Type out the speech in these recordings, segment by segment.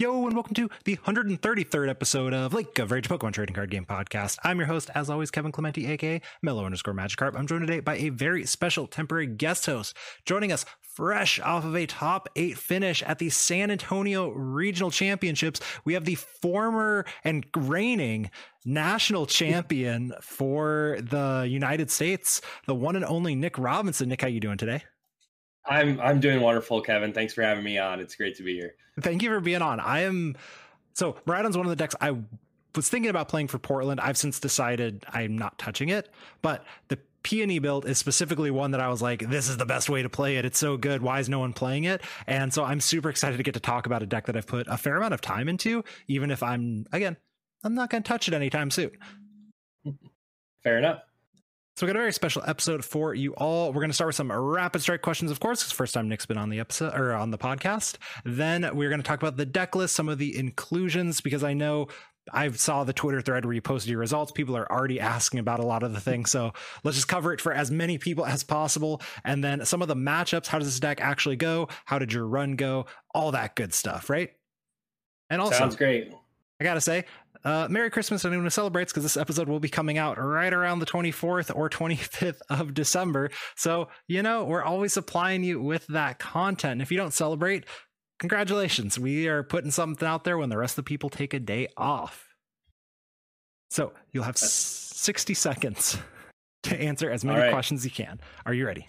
Yo, and welcome to the 133rd episode of Lake of Rage Pokemon Trading Card Game Podcast. I'm your host, as always, Kevin Clementi, aka Mellow underscore Magikarp. I'm joined today by a very special temporary guest host, joining us fresh off of a top eight finish at the San Antonio Regional Championships. We have the former and reigning national champion for the United States, the one and only Nick Robinson. Nick, how you doing today? I'm I'm doing wonderful, Kevin. Thanks for having me on. It's great to be here. Thank you for being on. I am so Miraidon's one of the decks I was thinking about playing for Portland. I've since decided I'm not touching it, but the peony build is specifically one that I was like, this is the best way to play it. It's so good. Why is no one playing it? And so I'm super excited to get to talk about a deck that I've put a fair amount of time into, even if I'm again, I'm not going to touch it anytime soon. Fair enough. So we got a very special episode for you all. We're going to start with some rapid strike questions, of course, because first time Nick's been on the episode or on the podcast. Then we're going to talk about the deck list, some of the inclusions, because I know I saw the Twitter thread where you posted your results. People are already asking about a lot of the things. So let's just cover it for as many people as possible. And then some of the matchups. How does this deck actually go? How did your run go? All that good stuff, right? And also, sounds great. I gotta say, uh, Merry Christmas to anyone who celebrates because this episode will be coming out right around the 24th or 25th of December. So, you know, we're always supplying you with that content. And if you don't celebrate, congratulations. We are putting something out there when the rest of the people take a day off. So you'll have 60 seconds to answer as many right. questions as you can. Are you ready?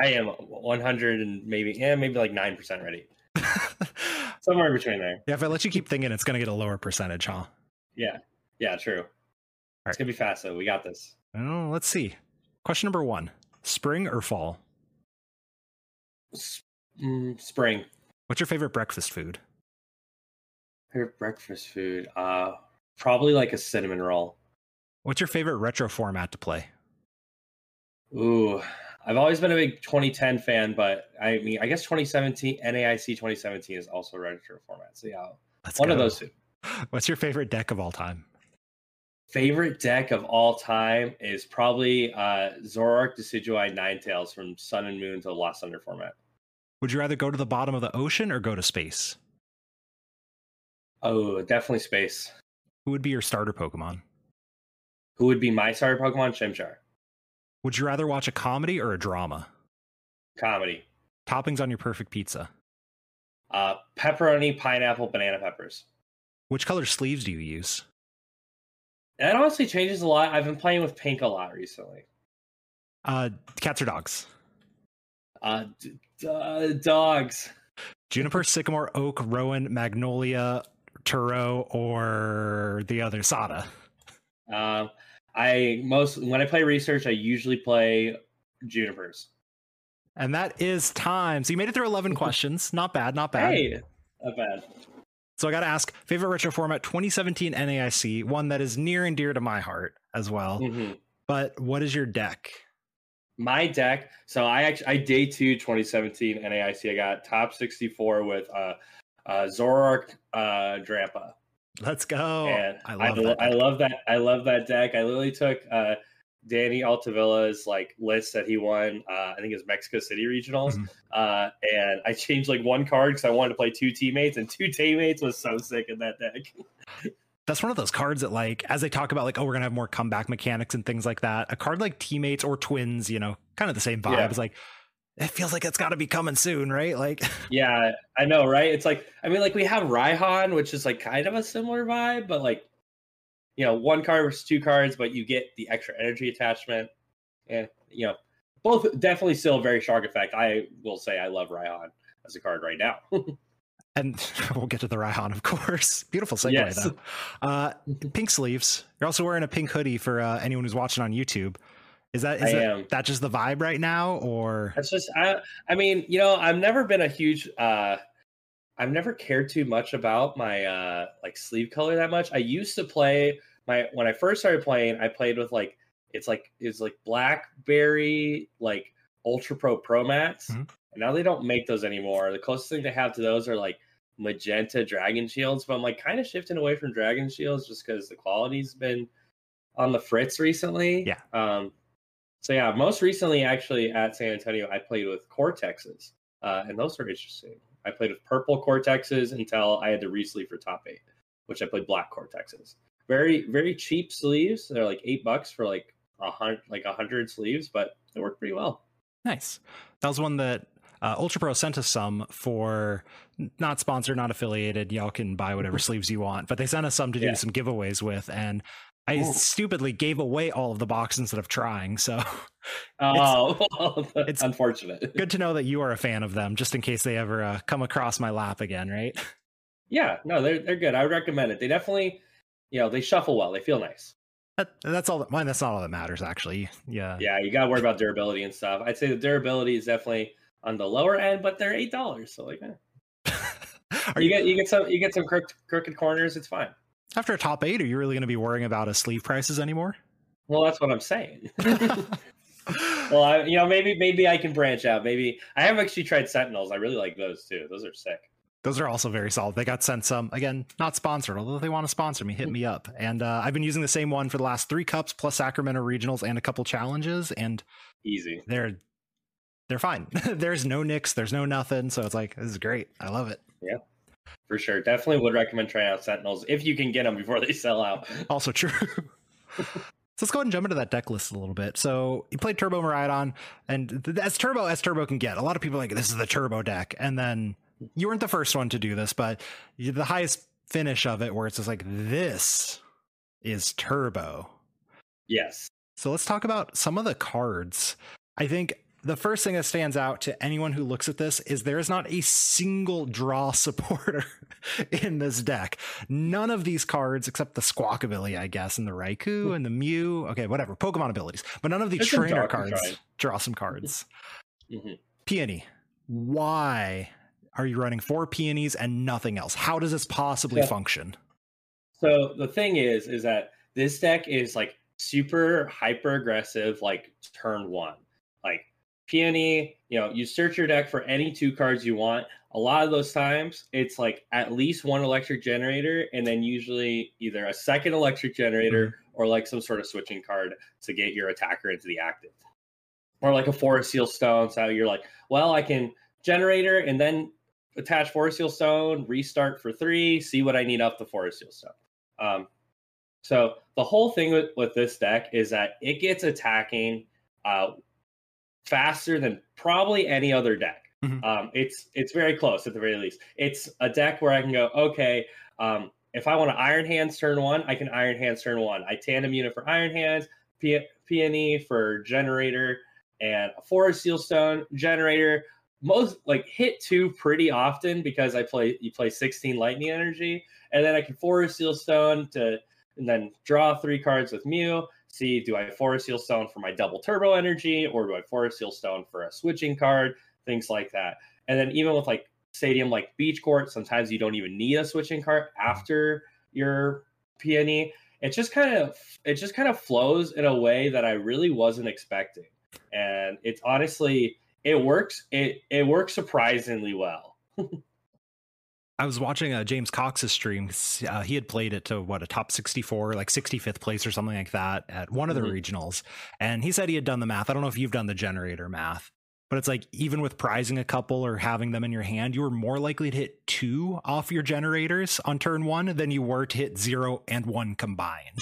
I am 100 and maybe, yeah, maybe like 9% ready. Somewhere in between there. Yeah, if I let you keep thinking, it's going to get a lower percentage, huh? Yeah. Yeah, true. All it's right. going to be fast, though. We got this. Oh, let's see. Question number one Spring or fall? Mm, spring. What's your favorite breakfast food? Favorite breakfast food? Uh, probably like a cinnamon roll. What's your favorite retro format to play? Ooh, I've always been a big 2010 fan, but I mean, I guess 2017 NAIC 2017 is also a retro format. So yeah, Let's one go. of those two. What's your favorite deck of all time? Favorite deck of all time is probably uh, Zoroark Decidueye Ninetales from Sun and Moon to the Lost Thunder format. Would you rather go to the bottom of the ocean or go to space? Oh, definitely space. Who would be your starter Pokemon? Who would be my starter Pokemon? Chimchar. Would you rather watch a comedy or a drama? Comedy. Toppings on your perfect pizza. Uh, pepperoni, pineapple, banana peppers. Which color sleeves do you use? That honestly changes a lot. I've been playing with pink a lot recently. Uh, cats or dogs? Uh, d- d- uh, dogs. Juniper, sycamore, oak, rowan, magnolia, turo, or the other sada. Um, I most when I play research, I usually play junipers. And that is time. So you made it through 11 questions. Not bad, not bad. Hey, not bad. So I got to ask favorite retro format 2017 NAIC, one that is near and dear to my heart as well. Mm-hmm. But what is your deck? My deck. So I actually I day two 2017 NAIC. I got top 64 with uh, uh Zoroark uh Drampa. Let's go. And I love I, that. I love that. I love that deck. I literally took uh, Danny Altavilla's like list that he won. Uh, I think it's Mexico City regionals, mm-hmm. uh, and I changed like one card because I wanted to play two teammates, and two teammates was so sick in that deck. That's one of those cards that, like, as they talk about, like, oh, we're gonna have more comeback mechanics and things like that. A card like teammates or twins, you know, kind of the same vibe. Yeah. Like it feels like it's got to be coming soon, right? Like, yeah, I know, right? It's like, I mean, like we have Raihan, which is like kind of a similar vibe, but like, you know, one card versus two cards, but you get the extra energy attachment, and you know, both definitely still very strong effect. I will say I love Raihan as a card right now. and we'll get to the Raihan, of course. Beautiful segue yes. though. Uh, pink sleeves. You're also wearing a pink hoodie for uh, anyone who's watching on YouTube. Is that is that, that just the vibe right now, or that's just I? I mean, you know, I've never been a huge. uh I've never cared too much about my uh like sleeve color that much. I used to play my when I first started playing. I played with like it's like it's like blackberry like ultra pro pro mats, mm-hmm. and now they don't make those anymore. The closest thing they have to those are like magenta dragon shields, but I'm like kind of shifting away from dragon shields just because the quality's been on the fritz recently. Yeah. Um, so yeah, most recently actually at San Antonio, I played with Cortexes, uh, and those are interesting. I played with purple Cortexes until I had to resleeve for top eight, which I played black Cortexes. Very very cheap sleeves. They're like eight bucks for like a hundred like a hundred sleeves, but they work pretty well. Nice. That was one that uh, Ultra Pro sent us some for not sponsored, not affiliated. Y'all can buy whatever sleeves you want, but they sent us some to do Yeah. some giveaways with, and I Ooh. stupidly gave away all of the boxes instead of trying. So Oh, well, it's- it's unfortunate. good to know that you are a fan of them, just in case they ever uh, come across my lap again, right? Yeah, no, they're they're good. I would recommend it. They definitely, you know, they shuffle well. They feel nice. That, that's all. That, mine. That's not all that matters, actually. Yeah. Yeah, you got to worry about durability and stuff. I'd say the durability is definitely on the lower end, but they're eight dollars. So like, eh. Are you you get you get some you get some crooked, crooked corners. It's fine. After a top eight? Are you really going to be worrying about a sleeve prices anymore? Well, that's what I'm saying. well, I, you know, maybe maybe I can branch out. Maybe I have actually tried Sentinels. I really like those too. Those are sick. Those are also very solid. They got sent some again, not sponsored. Although if they want to sponsor me, hit me up. And uh, I've been using the same one for the last three cups plus Sacramento regionals and a couple challenges, and Easy. they're they're fine. there's no nicks, there's no nothing. So it's like this is great. I love it. For sure. Definitely would recommend trying out Sentinels if you can get them before they sell out. Also true. so let's go ahead and jump into that deck list a little bit. So you played Turbo Miraidon, and th- as Turbo as Turbo can get. A lot of people like this is the Turbo deck, and then you weren't the first one to do this, but the highest finish of it, where it's just like this is Turbo. Yes. So let's talk about some of the cards. I think the first thing that stands out to anyone who looks at this is there is not a single draw supporter in this deck. None of these cards, except the Squawk ability, I guess, and the Raikou and the Mew. Okay, whatever, Pokemon abilities. But none of the There's trainer cards draw some cards. Mhm. Peony, why are you running four peonies and nothing else? How does this possibly function? So the thing is, is that this deck is like super hyper aggressive, like turn one. Like peony, you know, you search your deck for any two cards you want. A lot of those times, it's like at least one electric generator, and then usually either a second electric generator or like some sort of switching card to get your attacker into the active. Or like a forest seal stone. So you're like, well, I can generator and then attach forest seal stone, restart for three, see what I need off the forest seal stone. Um, so the whole thing with, with this deck is that it gets attacking uh, faster than probably any other deck. Mhm. Um, it's it's very close at the very least. It's a deck where I can go, okay, um, if I want to Iron Hands turn one, I can Iron Hands turn one. I tandem unit for Iron Hands, P- Peony for Generator, and a Forest Seal Stone Generator. Most like hit two pretty often because I play you play 16 Lightning Energy, and then I can Forest Seal Stone to and then draw three cards with Mew. See, do I Forest Seal Stone for my double Turbo Energy, or do I Forest Seal Stone for a switching card? Things like that. And then even with like stadium like Beach Court, sometimes you don't even need a switching card after your peony. It just kind of it just kind of flows in a way that I really wasn't expecting, and it's honestly it works. It it works surprisingly well. I was watching uh, James Cox's stream. Uh, he had played it to what a top 64, like 65th place or something like that at one of the Mhm. regionals. And he said he had done the math. I don't know if you've done the generator math, but it's like even with prizing a couple or having them in your hand, you were more likely to hit two off your generators on turn one than you were to hit zero and one combined.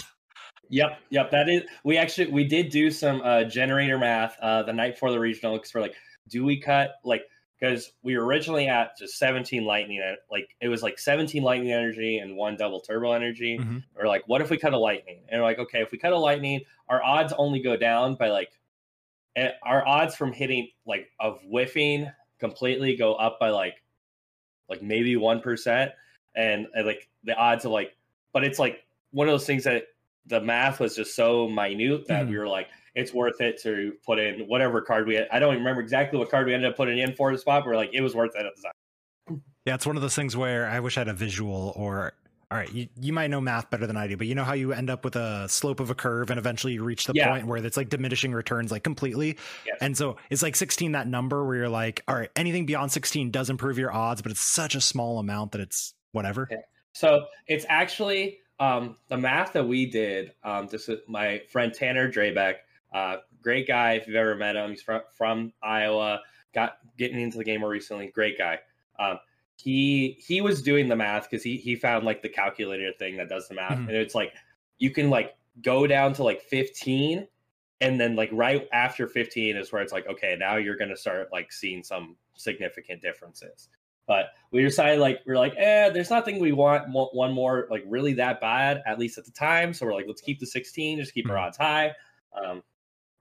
Yep, yep. That is. We actually we did do some uh, generator math uh, the night before the regional because we're like, do we cut like because we were originally at just 17 lightning like it was like 17 lightning energy and one double turbo energy. Mhm. We're like, what if we cut a lightning? And we're like, okay, if we cut a lightning, our odds only go down by like eh, our odds from hitting like of whiffing completely go up by like like maybe one percent, and, and like the odds of like, but it's like one of those things that the math was just so minute that Mhm. we were like, it's worth it to put in whatever card we had. I don't even remember exactly what card we ended up putting in for the spot. But we're like, it was worth it at the time. Yeah, it's one of those things where I wish I had a visual or all right, you, you might know math better than I do, but you know how you end up with a slope of a curve and eventually you reach the Yeah. point where it's like diminishing returns like completely. Yes. And so it's like 16 that number where you're like, all right, anything beyond 16 does improve your odds, but it's such a small amount that it's whatever. Yeah. So it's actually um, the math that we did. Um, this is my friend Tanner Drabeck, uh, great guy. If you've ever met him, he's from, from Iowa. Got getting into the game more recently. Great guy. Um, he he was doing the math because he he found like the calculator thing that does the math, Mhm. and it's like you can like go down to like 15 and then like right after 15 is where it's like okay now you're gonna start like seeing some significant differences but we decided like we're like eh there's nothing we want one more like really that bad at least at the time so we're like let's keep the 16 just keep our Mhm. odds high um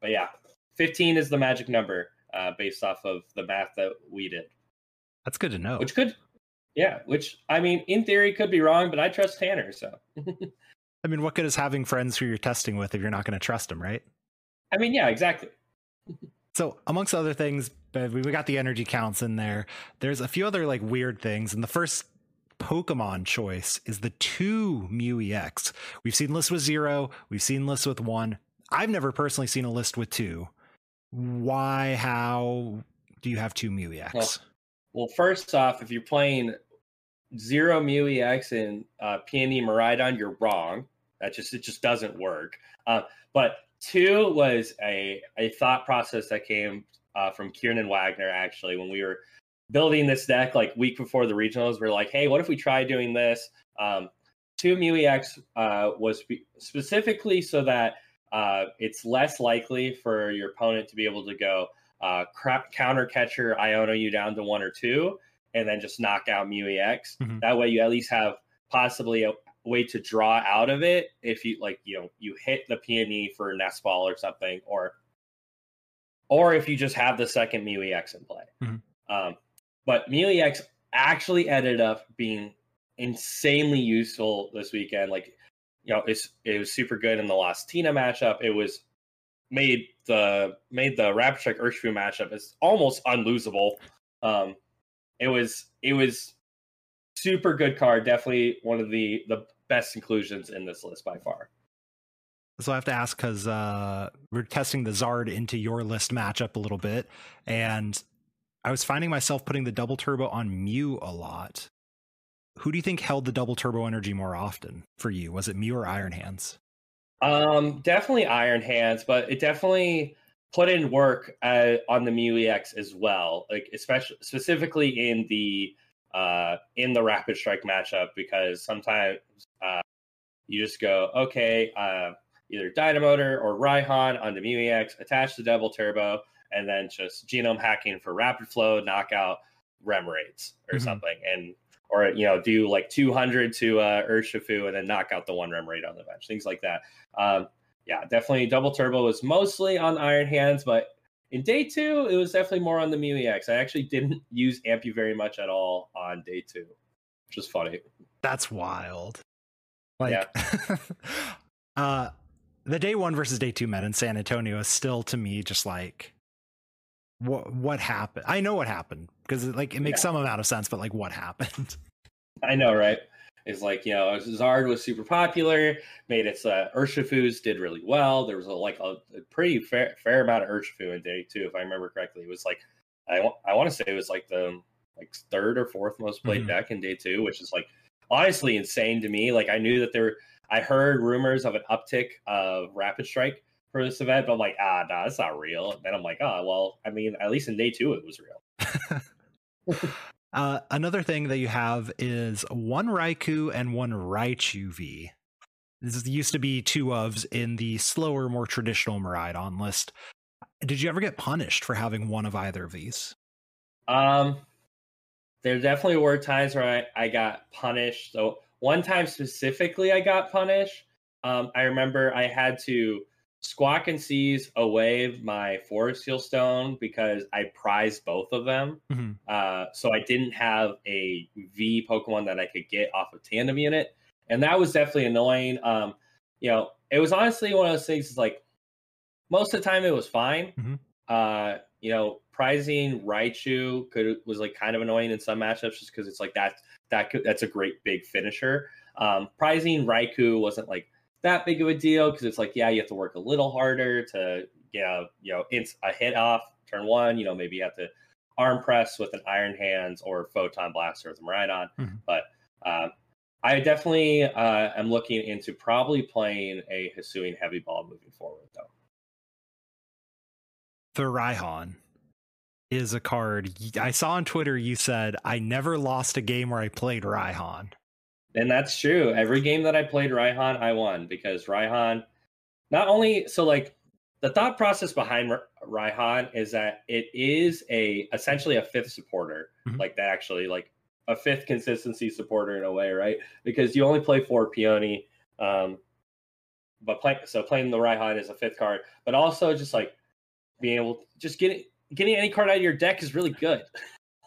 but yeah 15 is the magic number uh based off of the math that we did That's good to know. which could yeah which i mean in theory could be wrong but i trust tanner so I mean, what good is having friends who you're testing with if you're not going to trust them, right? i mean yeah exactly So, amongst other things, uh, we we got the energy counts in there. There's a few other like weird things, and the first Pokemon choice is the two Mew EX. We've seen lists with zero, we've seen lists with one. I've never personally seen a list with two. Why? How do you have two Mew EX? Well, Well, first off, if you're playing zero Mew EX and uh, Peony Miraidon, you're wrong. That just it just doesn't work. Uh, but two was a a thought process that came uh, from Kieran Wagner actually when we were building this deck like week before the regionals. We're like, hey, what if we try doing this? Um, two Mew EX uh, was spe- specifically so that uh, it's less likely for your opponent to be able to go uh, crap counter catcher Iono you down to one or two, and then just knock out Mew EX. Mhm. That way, you at least have possibly a way to draw out of it if you like, you know, you hit the peony for nest ball or something, or or if you just have the second Mew EX in play. Mhm. Um, but Mew EX actually ended up being insanely useful this weekend. Like, you know, it's it was super good in the Lost Tina matchup. It was made the made the Strike Urshifu matchup is almost unlosable. Um, it was it was super good card. Definitely one of the the best inclusions in this list by far. So I have to ask because uh, we're testing the Zard into your list matchup a little bit, and I was finding myself putting the double turbo on Mew a lot. Who do you think held the double turbo energy more often for you? Was it Mew or Iron Hands? Um, definitely Iron Hands, but it definitely put in work uh, on the Mew EX as well. Like especially specifically in the uh in the Rapid Strike matchup because sometimes uh you just go okay uh either Dynamotor or Raihan on the Mew EX, attach the double turbo, and then just genome hacking for rapid flow, knockout Remoraids or Mhm. something, and or you know do like 200 to uh, Urshifu and then knock out the one Remoraid on the bench, things like that. Um, yeah, definitely double turbo was mostly on Iron Hands, but in day two it was definitely more on the Mew EX. I actually didn't use Amp You very much at all on day two, which is funny. That's wild. Like, uh, the day one versus day two met in San Antonio is still to me just like, what what happened? I know what happened because like it makes Yeah. some amount of sense, but like what happened? I know, right? It's like you know, Zard was super popular, made its uh, Urshifus did really well. There was a, like a, a pretty fair fair amount of Urshifu in day two, if I remember correctly. It was like I I want to say it was like the like third or fourth most played Mhm. deck in day two, which is like honestly insane to me. Like I knew that there, I heard rumors of an uptick of Rapid Strike for this event, but I'm like, ah, nah, that's not real. And then I'm like, oh, well, I mean, at least in day two, it was real. Uh, another thing that you have is one Raikou and one Raichu V. This used to be two ofs in the slower, more traditional Miraidon list. Did you ever get punished for having one of either of these? Um, there definitely were times where I, I got punished. So one time specifically, I got punished. Um, I remember I had to squawk and seize away my forest seal stone because I prized both of them. Mhm. Uh, so I didn't have a V Pokemon that I could get off of tandem unit, and that was definitely annoying. Um, you know, it was honestly one of those things. Is like most of the time it was fine. Mhm. Uh, you know, prizing Raichu could was like kind of annoying in some matchups just because it's like that that could, that's a great big finisher. Um, prizing Raikou wasn't like that big of a deal because it's like yeah, you have to work a little harder to you know you know it's a hit off turn one. You know maybe you have to arm press with an Iron Hands or Photon Blaster with a Miraidon. Mhm. But um, I definitely uh, am looking into probably playing a Hisuian Heavy Ball moving forward though. The Raihan. is a card I saw on Twitter. You said I never lost a game where I played Raihan. And that's true. Every game that I played Raihan, I won because Raihan, not only so like the thought process behind Raihan is that it is a essentially a fifth supporter, mm-hmm. like that actually like a fifth consistency supporter in a way, right? Because you only play four Peony, um, but play, so playing the Raihan is a fifth card, but also just like being able just getting getting any card out of your deck is really good.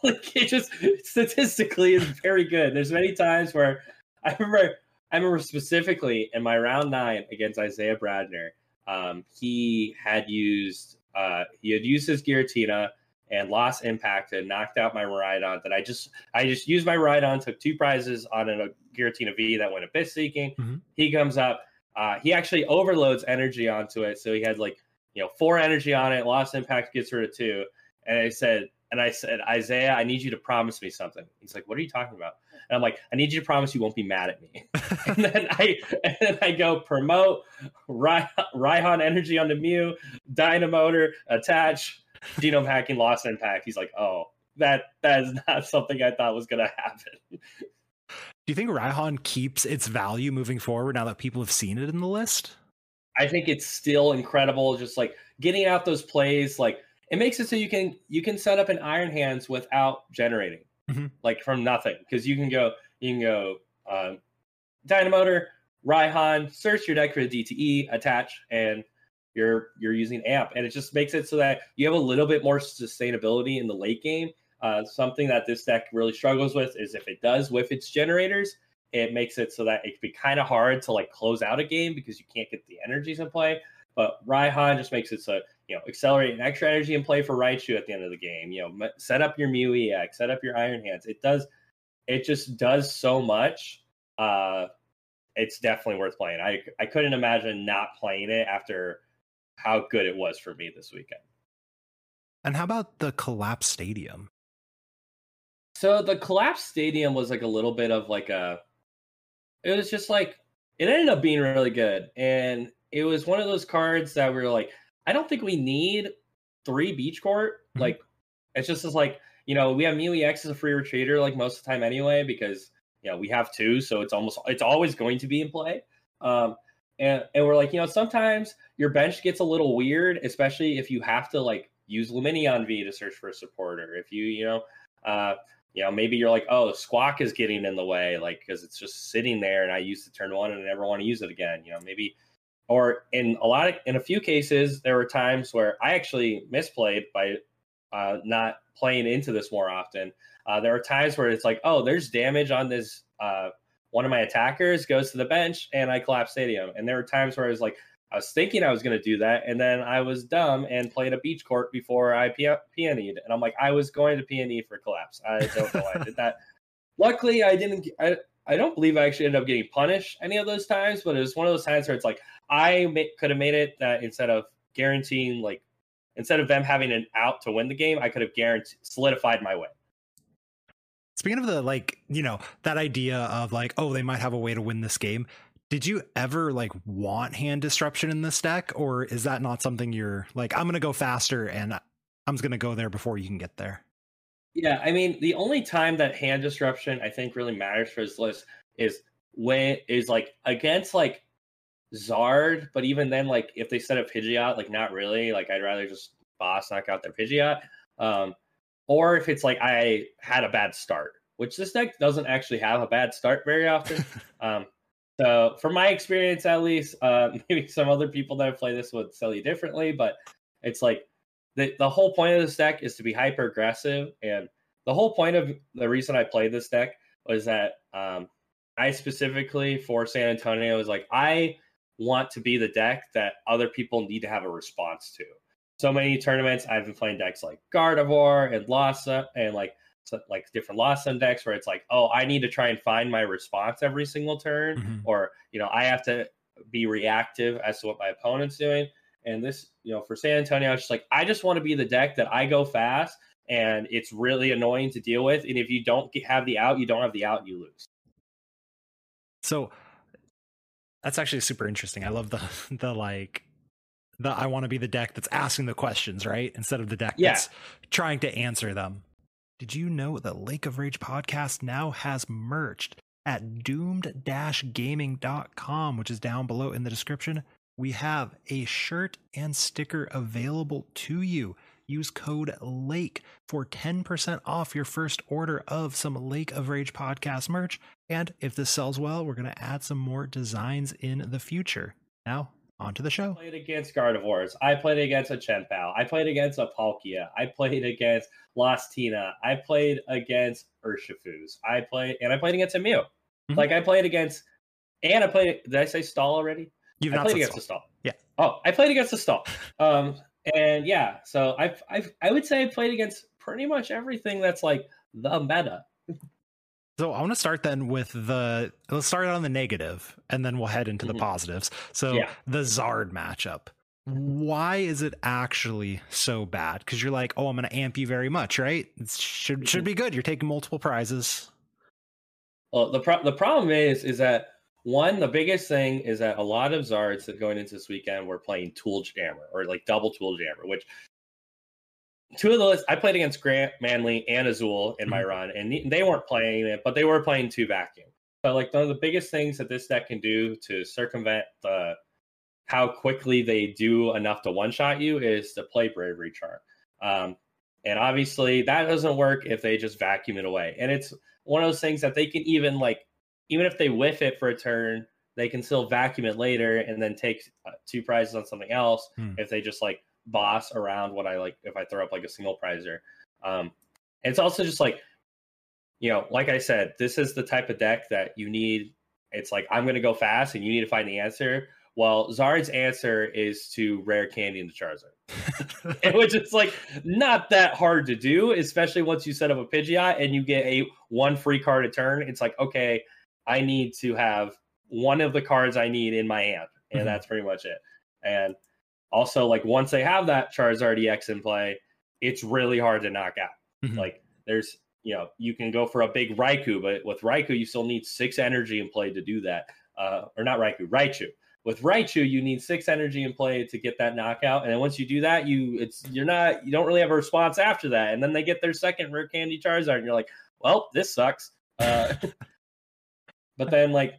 like it just statistically is very good. There's many times where I remember I remember specifically in my round nine against Isaiah Bradner, um, he had used uh, he had used his Giratina and lost impact and knocked out my Miraidon that I just I just used my Miraidon, took two prizes on a Giratina V that went Abyss Seeking. Mm-hmm. He comes up, uh, he actually overloads energy onto it, so he had like you know four energy on it, lost impact, gets rid of two. And I said, and I said, Isaiah, I need you to promise me something. He's like, What are you talking about? And I'm like, I need you to promise you won't be mad at me. and then I and then I go promote Raihan energy on the Mew, Dynamotor, attach, genome hacking lost impact. He's like, oh, that that is not something I thought was going to happen. Do you think Raihan keeps its value moving forward now that people have seen it in the list? I think it's still incredible. Just like getting out those plays, like it makes it so you can you can set up an Iron Hands without generating, mm-hmm. like from nothing, because you can go you can go uh, Dynamotor, Raihan, search your deck for a DTE, attach, and you're you're using amp. And it just makes it so that you have a little bit more sustainability in the late game. Uh, something that this deck really struggles with is if it does with its generators it makes it so that it can be kind of hard to like close out a game because you can't get the energies in play but Raihan just makes it so you know accelerate an extra energy and play for Raichu at the end of the game you know set up your Mew EX set up your Iron Hands it does it just does so much uh it's definitely worth playing I I couldn't imagine not playing it after how good it was for me this weekend. And how about the collapse stadium? So the collapse stadium was like a little bit of like a it was just like it ended up being really good. And it was one of those cards that we were like, I don't think we need three beach court. Mm-hmm. Like it's just as like, you know, we have Mew EX as a free retreater like most of the time anyway, because you know, we have two, so it's almost it's always going to be in play. Um, and, and we're like, you know, sometimes your bench gets a little weird, especially if you have to like use Lumineon V to search for a supporter. If you, you know, uh, you know, maybe you're like, oh, Squawk is getting in the way, like because it's just sitting there, and I used to turn one and I never want to use it again. You know, maybe, or in a lot of, in a few cases, there were times where I actually misplayed by uh, not playing into this more often. Uh, there are times where it's like, oh, there's damage on this uh, one of my attackers goes to the bench and I collapse stadium. And there were times where I was like, I was thinking I was going to do that, and then I was dumb and played a beach court before I P- peonied. And I'm like, I was going to peony for collapse. I don't know why I did that. Luckily, I didn't. I I don't believe I actually ended up getting punished any of those times, but it was one of those times where it's like I could have made it that instead of guaranteeing like instead of them having an out to win the game, I could have guaranteed solidified my win. Speaking of the like, you know, that idea of like, oh, they might have a way to win this game. Did you ever like want hand disruption in this deck, or is that not something you're like? I'm gonna go faster, and I'm just gonna go there before you can get there. Yeah, I mean, the only time that hand disruption I think really matters for this list is when is like against like Zard, but even then, like if they set up Pidgeot, like not really. Like I'd rather just boss knock out their Pidgeot. Um, or if it's like I had a bad start, which this deck doesn't actually have a bad start very often. um, so, from my experience, at least, uh, maybe some other people that have played this would sell you differently, but it's like the the whole point of this deck is to be hyper aggressive, and the whole point of the reason I played this deck was that um, I specifically for San Antonio was like I want to be the deck that other people need to have a response to so many tournaments. I've been playing decks like Gardevoir and Lhasa and like so, like different Lhasa decks where it's like, oh, I need to try and find my response every single turn, mm-hmm. or you know, I have to be reactive as to what my opponent's doing. And this, you know, for San Antonio, I was just like, I just want to be the deck that I go fast, and it's really annoying to deal with. And if you don't get, have the out, you don't have the out, and you lose. So that's actually super interesting. I love the the like the I want to be the deck that's asking the questions, right? Instead of the deck Yeah. that's trying to answer them. Did you know that Lake of Rage podcast now has merged at doomed-gaming.com, which is down below in the description? We have a shirt and sticker available to you. Use code LAKE for 10% off your first order of some Lake of Rage podcast merch. And if this sells well, we're going to add some more designs in the future. Now, on to the show. I played against Gardevoirs. I played against a Chien-Pao. I played against a Palkia. I played against Lost Tina. I played against Urshifus. I played and I played against a Mew. Mhm. Like I played against and I played did I say stall already? You've I not played against so. a stall. Yeah. Oh, I played against a stall. Um and yeah, so I've I've I would say I played against pretty much everything that's like the meta. So I want to start then with the let's start on the negative and then we'll head into the Mhm. positives. So Yeah. the Zard matchup. Why is it actually so bad? Because you're like, oh, I'm going to amp you very much, right? It should should Mhm. be good. You're taking multiple prizes. Well, the pro- the problem is is that one the biggest thing is that a lot of Zards that going into this weekend were playing Tool Jammer or like double Tool Jammer, which two of the lists I played against Grant Manley and Azul in my run, and they weren't playing it, but they were playing two vacuum. So like one of the biggest things that this deck can do to circumvent the how quickly they do enough to one shot you is to play Bravery Charm. Um, and obviously that doesn't work if they just vacuum it away. And it's one of those things that they can even like even if they whiff it for a turn, they can still vacuum it later and then take uh, two prizes on something else Hmm. if they just like boss around what I like if I throw up like a single prizer. Um, it's also just like you know, like I said, this is the type of deck that you need. It's like I'm going to go fast, and you need to find the answer. Well, Zard's answer is to rare candy into Charizard, which is like not that hard to do, especially once you set up a Pidgeot and you get a one free card a turn. It's like okay, I need to have one of the cards I need in my hand, and Mhm. that's pretty much it. And also, like once they have that Charizard EX in play, it's really hard to knock out. Mhm. Like there's you know you can go for a big Raikou, but with Raikou you still need six energy in play to do that. Uh, or not Raikou, Raichu. With Raichu, you need six energy in play to get that knockout, and then once you do that, you it's you're not you don't really have a response after that, and then they get their second rare candy Charizard, and you're like, well, this sucks. Uh, but then like,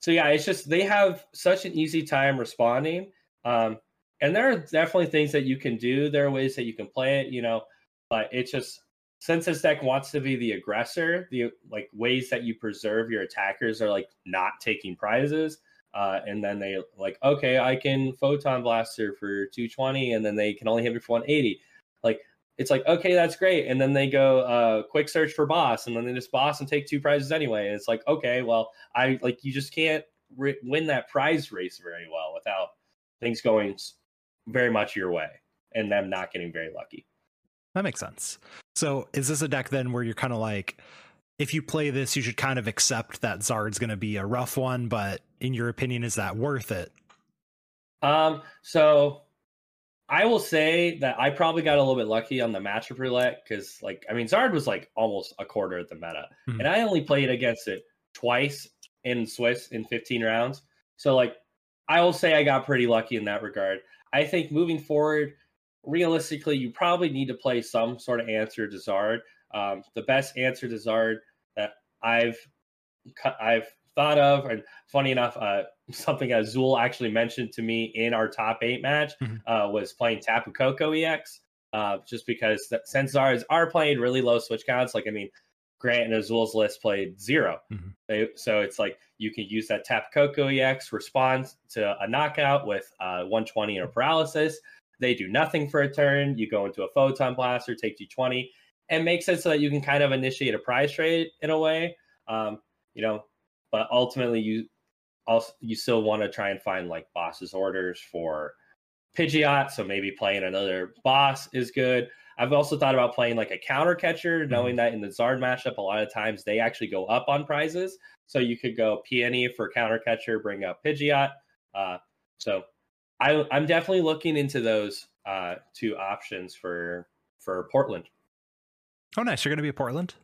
so yeah, it's just they have such an easy time responding, um, and there are definitely things that you can do. There are ways that you can play it, you know, but it's just since this deck wants to be the aggressor, the like ways that you preserve your attackers are like not taking prizes. Uh, and then they like, okay, I can photon blaster for 220, and then they can only hit me for 180. Like it's like, okay, that's great. And then they go uh, quick search for boss, and then they just boss and take two prizes anyway. And it's like, okay, well, I like you just can't ri win that prize race very well without things going very much your way and them not getting very lucky. That makes sense. So is this a deck then where you're kind of like, if you play this, you should kind of accept that Zard's going to be a rough one, but in your opinion, is that worth it? Um, so I will say that I probably got a little bit lucky on the matchup roulette because, like, I mean, Zard was like almost a quarter of the meta, Mhm. and I only played against it twice in Swiss in 15 rounds. So, like, I will say I got pretty lucky in that regard. I think moving forward, realistically, you probably need to play some sort of answer to Zard. Um, the best answer to Zard that I've I've thought of, and funny enough, uh, something Azul actually mentioned to me in our top eight match Mhm. uh, was playing Tapu Koko EX. Uh, just because th- since are playing really low switch counts, like I mean, Grant and Azul's list played 0 Mhm. They, so it's like you can use that Tapu Koko EX, response to a knockout with uh, 120 and a paralysis. They do nothing for a turn. You go into a photon blaster, take D20, and makes it so that you can kind of initiate a prize trade in a way. Um, you know, but ultimately you also you still want to try and find like bosses orders for Pidgeot. So maybe playing another boss is good. I've also thought about playing like a counter catcher, knowing that in the Zard matchup, a lot of times they actually go up on prizes. So you could go Peony for counter catcher, bring up Pidgeot. Uh, so I, I'm definitely looking into those uh, two options for for Portland. Oh, nice. You're going to be in Portland?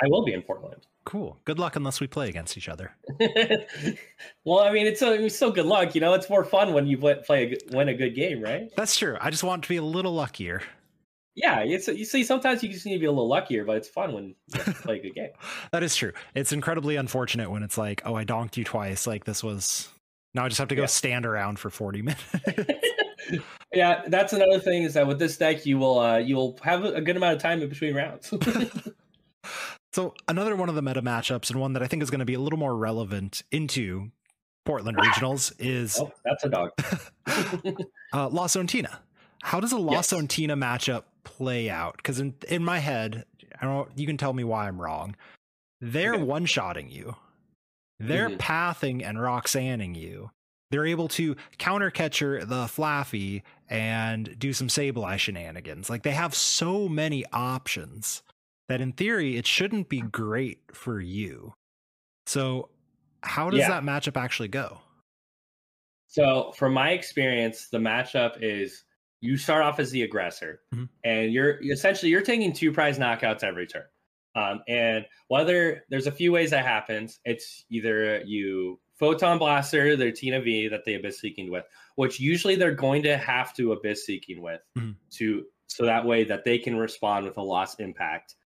I will be in Portland. Cool. Good luck unless we play against each other. well, I mean, it's, a, it's still good luck. You know, it's more fun when you play a, win a good game, right? That's true. I just want to be a little luckier. Yeah, it's you see. Sometimes you just need to be a little luckier, but it's fun when you play a good game. that is true. It's incredibly unfortunate when it's like, oh, I donked you twice. Like this was. Now I just have to go yeah. stand around for forty minutes. yeah, that's another thing is that with this deck, you will uh, you will have a good amount of time in between rounds. So another one of the meta matchups and one that I think is going to be a little more relevant into Portland regionals is oh, that's a dog. uh, La Zontina. How does a La yes. Zontina matchup play out? Because in in my head, I don't. You can tell me why I'm wrong. They're okay. one shotting you. They're mm-hmm. pathing and Roxanning you they're able to counter catcher the Flaaffy and do some Sableye shenanigans. Like they have so many options that in theory it shouldn't be great for you. So how does yeah. that matchup actually go? So from my experience, the matchup is you start off as the aggressor mm-hmm. and you're essentially you're taking two prize knockouts every turn. Um, and whether there's a few ways that happens, it's either you Photon Blaster, their Tina V that they Abyss Seeking with, which usually they're going to have to Abyss Seeking with mm-hmm. to so that way that they can respond with a lost impact.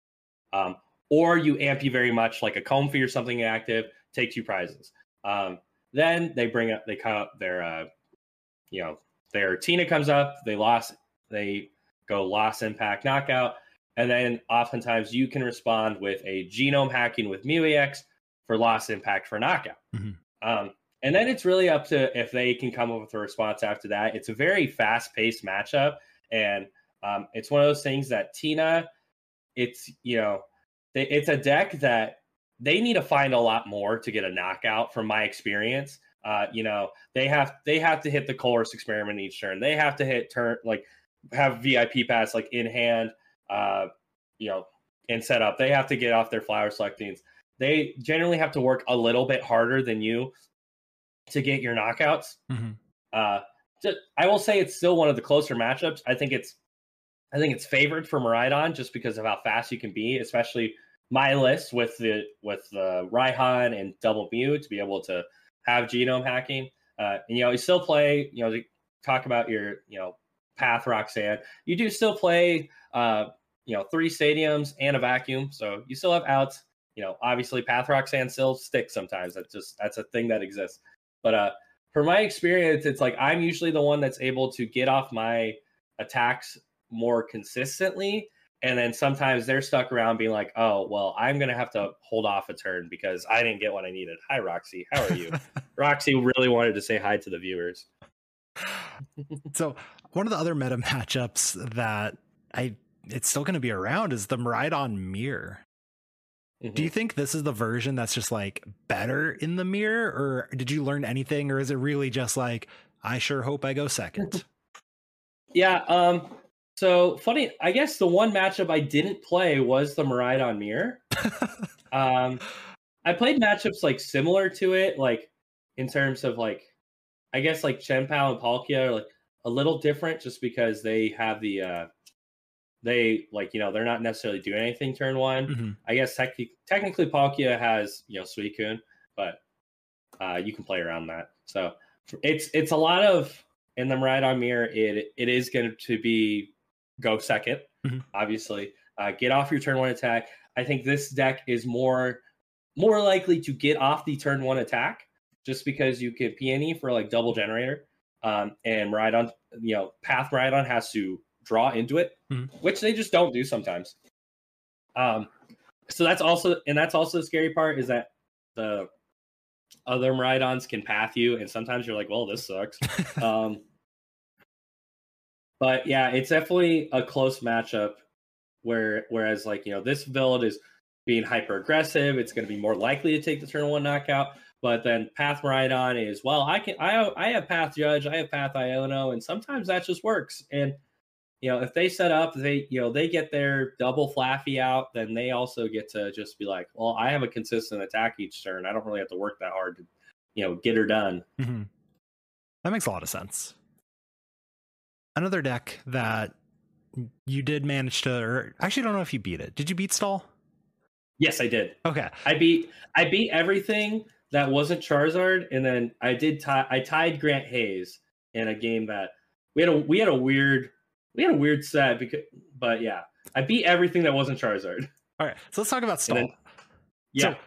Um, or you amp you very much like a Comfey or something active, take two prizes. Um, then they bring up they come up their uh, you know their Tina comes up, they lost they go lost impact knockout, and then oftentimes you can respond with a genome hacking with Mew EX for lost impact for knockout. Mm-hmm. Um, and then it's really up to if they can come up with a response after that. It's a very fast paced matchup. And um, it's one of those things that Tina, it's, you know, it's a deck that they need to find a lot more to get a knockout from my experience. Uh, you know, they have they have to hit the Colress experiment each turn. They have to hit turn like have VIP pass like in hand, uh, you know, and set up. They have to get off their flower selectings they generally have to work a little bit harder than you to get your knockouts. Mm-hmm. Uh, I will say it's still one of the closer matchups. I think it's I think it's favored for Miraidon just because of how fast you can be, especially my list with the with the Raihan and Double Mew to be able to have genome hacking. Uh, and you know, you still play, you know, talk about your, you know, path Roxanne. You do still play uh, you know, three stadiums and a vacuum. So you still have outs you know, obviously Path Roxanne still sticks sometimes. That's just that's a thing that exists. But uh for my experience, it's like I'm usually the one that's able to get off my attacks more consistently. And then sometimes they're stuck around being like, oh, well, I'm going to have to hold off a turn because I didn't get what I needed. Hi, Roxy. How are you? Roxy really wanted to say hi to the viewers. so, one of the other meta matchups that I it's still going to be around is the Miraidon Mirror. Mm-hmm. Do you think this is the version that's just like better in the mirror, or did you learn anything, or is it really just like I sure hope I go second? yeah. Um. So funny. I guess the one matchup I didn't play was the Miraidon Mirror. um, I played matchups like similar to it, like in terms of like, I guess like Chien-Pao and Palkia are like a little different, just because they have the uh they like you know they're not necessarily doing anything turn one. Mm-hmm. I guess tec- technically Palkia has you know Suicune, but uh, you can play around that. So it's it's a lot of in the Miraidon Mirror. It it is going to be go 2nd mm-hmm. obviously. Uh, get off your turn one attack. I think this deck is more more likely to get off the turn one attack just because you can peony for like double generator. Um, and Miraidon, you know, Path Miraidon has to draw into it, mm-hmm. which they just don't do sometimes. Um, so that's also and that's also the scary part is that the other Miraidons can path you, and sometimes you're like, well, this sucks. um, but yeah, it's definitely a close matchup. Where whereas like you know this build is being hyper aggressive, it's going to be more likely to take the turn one knockout. But then Path Miraidon is well, I can I I have Path Judge, I have Path Iono, and sometimes that just works. And you know, if they set up, they, you know, they get their double Flaaffy out, then they also get to just be like, well, I have a consistent attack each turn. I don't really have to work that hard to, you know, get her done. Mm-hmm. That makes a lot of sense. Another deck that you did manage to, or actually, don't know if you beat it. Did you beat Stall? Yes, I did. Okay. I beat I beat everything that wasn't Charizard, and then I did tie I tied Grant Hayes in a game that we had a we had a weird we had a weird set because but yeah, I beat everything that wasn't Charizard. All right. So let's talk about stall. then- Yeah. So,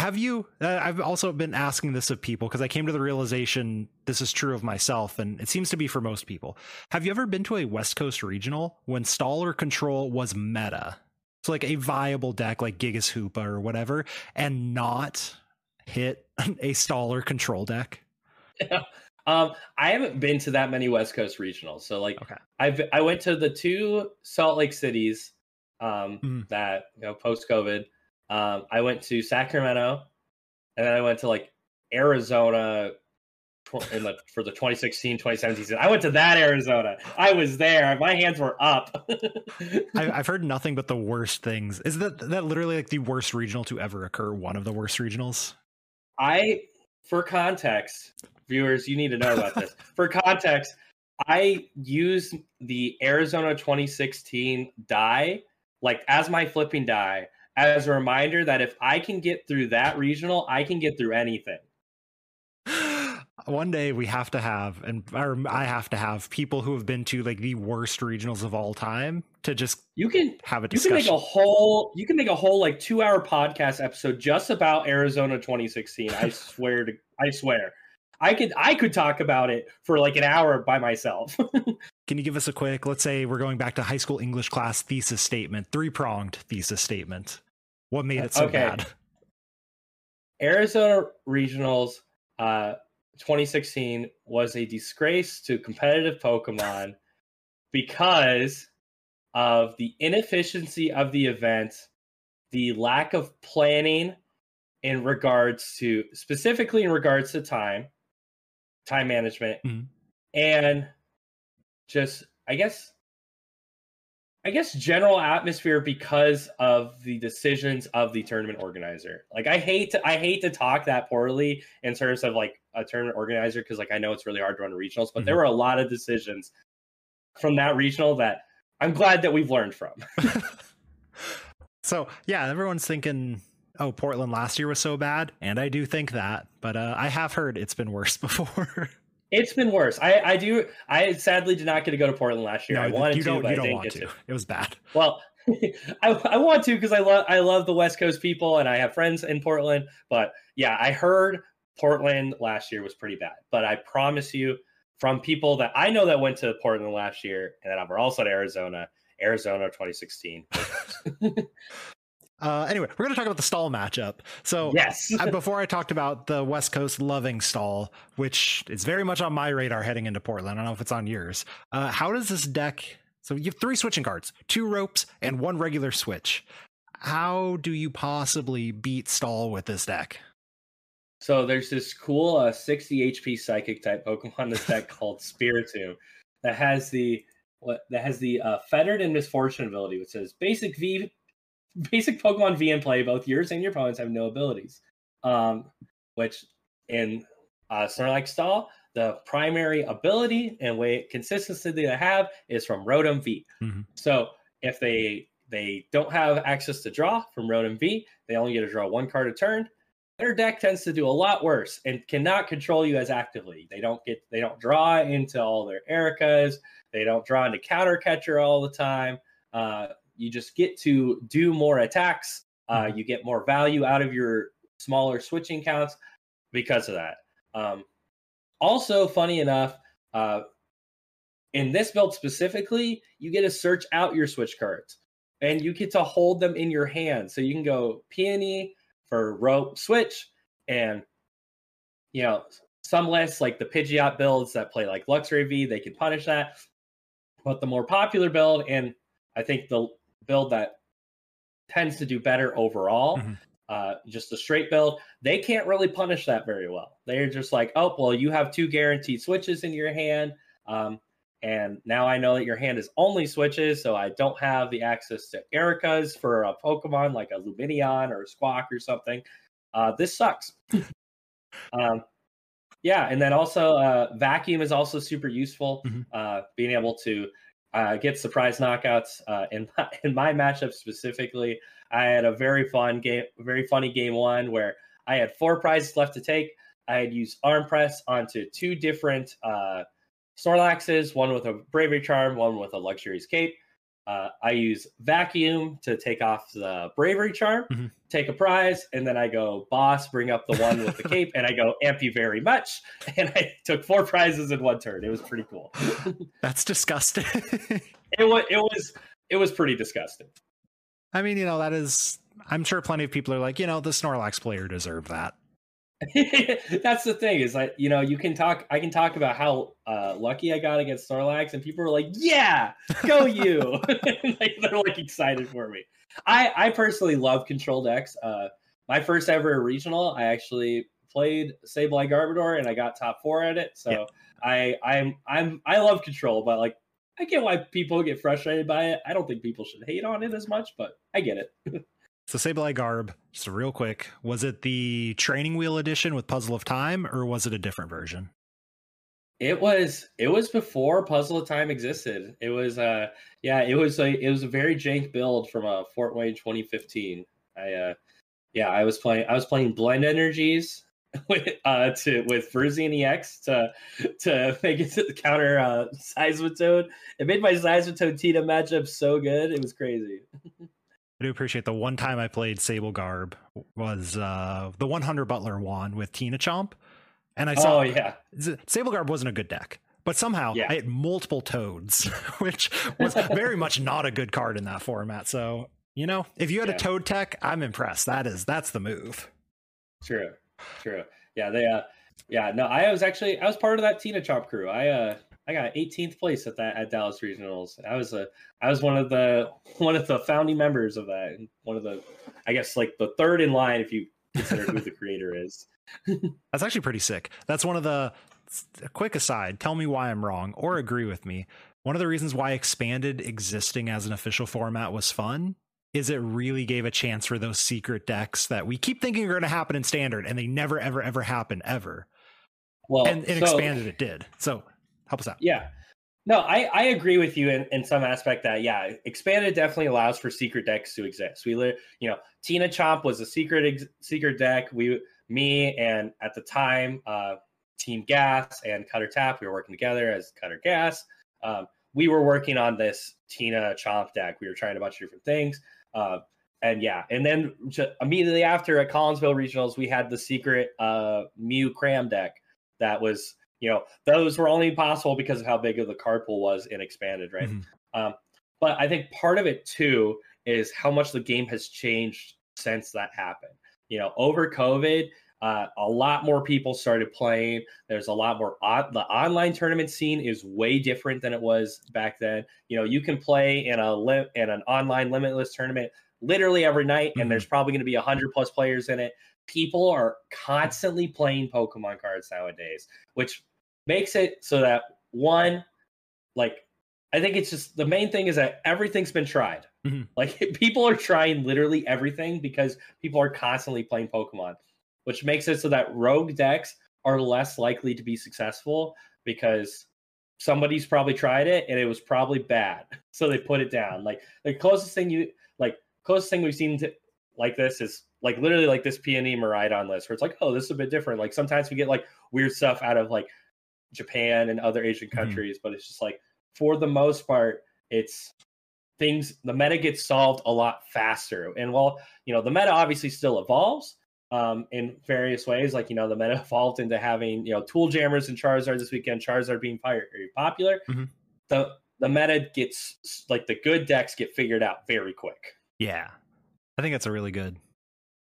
have you? Uh, I've also been asking this of people because I came to the realization this is true of myself, and it seems to be for most people. Have you ever been to a West Coast regional when staller control was meta? So, like a viable deck like Gigas Hoopa or whatever, and not hit a staller control deck? Um, I haven't been to that many West Coast regionals. So like Okay. I've I went to the two Salt Lake cities um Mm. that you know post COVID. Um I went to Sacramento and then I went to like Arizona the for the 2016 2017 season. I went to that Arizona. I was there. My hands were up. I, I've heard nothing but the worst things. Is that that literally like the worst regional to ever occur? One of the worst regionals. I, for context, viewers, you need to know about this. For context, I use the Arizona 2016 die, like as my flipping die, as a reminder that if I can get through that regional, I can get through anything. One day we have to have, and I have to have people who have been to like the worst regionals of all time to just You can have a discussion. you can make a whole you can make a whole like two hour podcast episode just about Arizona 2016. I swear to I swear. I could I could talk about it for like an hour by myself. Can you give us a quick, let's say we're going back to high school English class thesis statement, three pronged thesis statement. What made it so Okay. bad? Arizona Regionals uh, 2016 was a disgrace to competitive Pokemon because of the inefficiency of the event, the lack of planning in regards to specifically in regards to time, time management, Mhm. and just I guess I guess general atmosphere because of the decisions of the tournament organizer. Like I hate to I hate to talk that poorly in terms of like a tournament organizer because like I know it's really hard to run regionals, but there were a lot of decisions from that regional that I'm glad that we've learned from. So yeah, everyone's thinking, oh, Portland last year was so bad, and I do think that, but uh, I have heard it's been worse before. It's been worse. I I do I sadly did not get to go to Portland last year. I wanted you to, don't. but You I don't didn't want get to. to. It was bad. Well, I, I want to because I love I love the West Coast people and I have friends in Portland. But yeah, I heard Portland last year was pretty bad. But I promise you, from people that I know that went to Portland last year and that were also at Arizona, Arizona 2016. Uh, anyway, we're going to talk about the stall matchup. So yes, before I talked about the West Coast loving stall, which is very much on my radar heading into Portland. I don't know if it's on yours. Uh, how does this deck? So you have three switching cards, two ropes, and one regular switch. How do you possibly beat stall with this deck? So there's this cool uh, 60 HP psychic type Pokemon in this deck called Spiritomb that has the what that has the uh, fettered in misfortune ability, which says basic V, basic Pokemon V and play. Both yours and your opponents have no abilities. Um, which in uh, Snorlax stall, the primary ability and way consistency they have is from Rotom V. Mhm. So if they they don't have access to draw from Rotom V, they only get to draw one card a turn their deck tends to do a lot worse and cannot control you as actively. They don't get they don't draw into all their Ericas. They don't draw into counter catcher all the time. Uh, you just get to do more attacks. Uh, you get more value out of your smaller switching counts because of that. Um, also, funny enough, uh, in this build specifically, you get to search out your switch cards and you get to hold them in your hand. So you can go peony for rope switch and you know some lists like the Pidgeot builds that play like Luxray V, they can punish that. But the more popular build, and I think the build that tends to do better overall, Mhm. uh, just a straight build, they can't really punish that very well. They're just like, oh, well, you have two guaranteed switches in your hand. Um, and now I know that your hand is only switches, so I don't have the access to Ericas for a Pokemon like a Lumineon or a Squawk or something. Uh, this sucks. um, yeah, and then also uh, vacuum is also super useful. Mhm. Uh, being able to uh, get surprise knockouts. Uh, in my, in my matchup specifically, I had a very fun game, very funny game one where I had four prizes left to take. I had used arm press onto two different uh, Snorlaxes, one with a bravery charm, one with a luxurious cape. Uh, I use vacuum to take off the bravery charm, mm-hmm. take a prize, and then I go boss, bring up the one with the cape, and I go amp you very much. And I took four prizes in one turn. It was pretty cool. That's disgusting. it was it was it was pretty disgusting. I mean, you know, that is I'm sure plenty of people are like, you know, the Snorlax player deserved that. That's the thing is like you know you can talk I can talk about how uh, lucky I got against Snorlax and people are like yeah go you like they're like excited for me. I I personally love control decks. Uh, my first ever regional I actually played Sableye Garbodor and I got top four at it. So yeah. I I'm I'm I love control, but like I get why people get frustrated by it. I don't think people should hate on it as much, but I get it. So Sableye Garb, just real quick, was it the training wheel edition with Puzzle of Time, or was it a different version? It was it was before Puzzle of Time existed. It was uh yeah, it was a it was a very jank build from a uh, Fort Wayne 2015. I uh yeah, I was playing I was playing blend energies with uh to with Virizion EX to to make it to the counter uh Seismitoad. It made my Seismitoad Tina matchup so good. It was crazy. I do appreciate the one time I played Sable Garb was uh, the 100 Butler wand with Tina Chomp. And I saw, oh, yeah. Sable Garb wasn't a good deck, but somehow yeah. I had multiple Toads, which was very much not a good card in that format. So, you know, if you had yeah. a Toad tech, I'm impressed. That is, that's the move. True. True. Yeah. They, uh, yeah, no, I was actually, I was part of that Tina Chomp crew. I, uh, I got 18th place at that at Dallas Regionals. I was a I was one of the one of the founding members of that, and one of the I guess like the third in line if you consider who the creator is. That's actually pretty sick. That's one of the quick aside. Tell me why I'm wrong or agree with me. One of the reasons why expanded existing as an official format was fun is it really gave a chance for those secret decks that we keep thinking are going to happen in standard and they never ever ever happen ever. Well, and, and so, expanded it did. So Help us out. Yeah. No, I, I agree with you in, in some aspect that yeah, expanded definitely allows for secret decks to exist. We you know, Tina Chomp was a secret ex- secret deck. We me and at the time, uh, Team Gas and Cutter Tap, we were working together as Cutter Gas. Um, we were working on this Tina Chomp deck. We were trying a bunch of different things. Uh, and yeah, and then immediately after at Collinsville Regionals, we had the secret uh, Mew Cram deck that was you know those were only possible because of how big of the card pool was in expanded right? Mm-hmm. um, but i think part of it too is how much the game has changed since that happened. You know over covid uh, a lot more people started playing. There's a lot more on, the online tournament scene is way different than it was back then. You know you can play in a li- in an online limitless tournament literally every night mm-hmm. and there's probably going to be 100 plus players in it. People are constantly playing pokemon cards nowadays which makes it so that one, like, I think it's just the main thing is that everything's been tried. Mm-hmm. Like people are trying literally everything because people are constantly playing Pokemon, which makes it so that rogue decks are less likely to be successful because somebody's probably tried it and it was probably bad. So they put it down. Like the closest thing you like closest thing we've seen to like this is like literally like this Peony Miraidon list where it's like, oh, this is a bit different. Like sometimes we get like weird stuff out of like Japan and other Asian mm-hmm. countries, mm-hmm. but it's just like for the most part, it's things the meta gets solved a lot faster. And while you know the meta obviously still evolves um, in various ways, like you know the meta evolved into having you know tool jammers and Charizard this weekend, Charizard being very popular. Mm-hmm. The the meta gets like the good decks get figured out very quick. Yeah, I think that's a really good.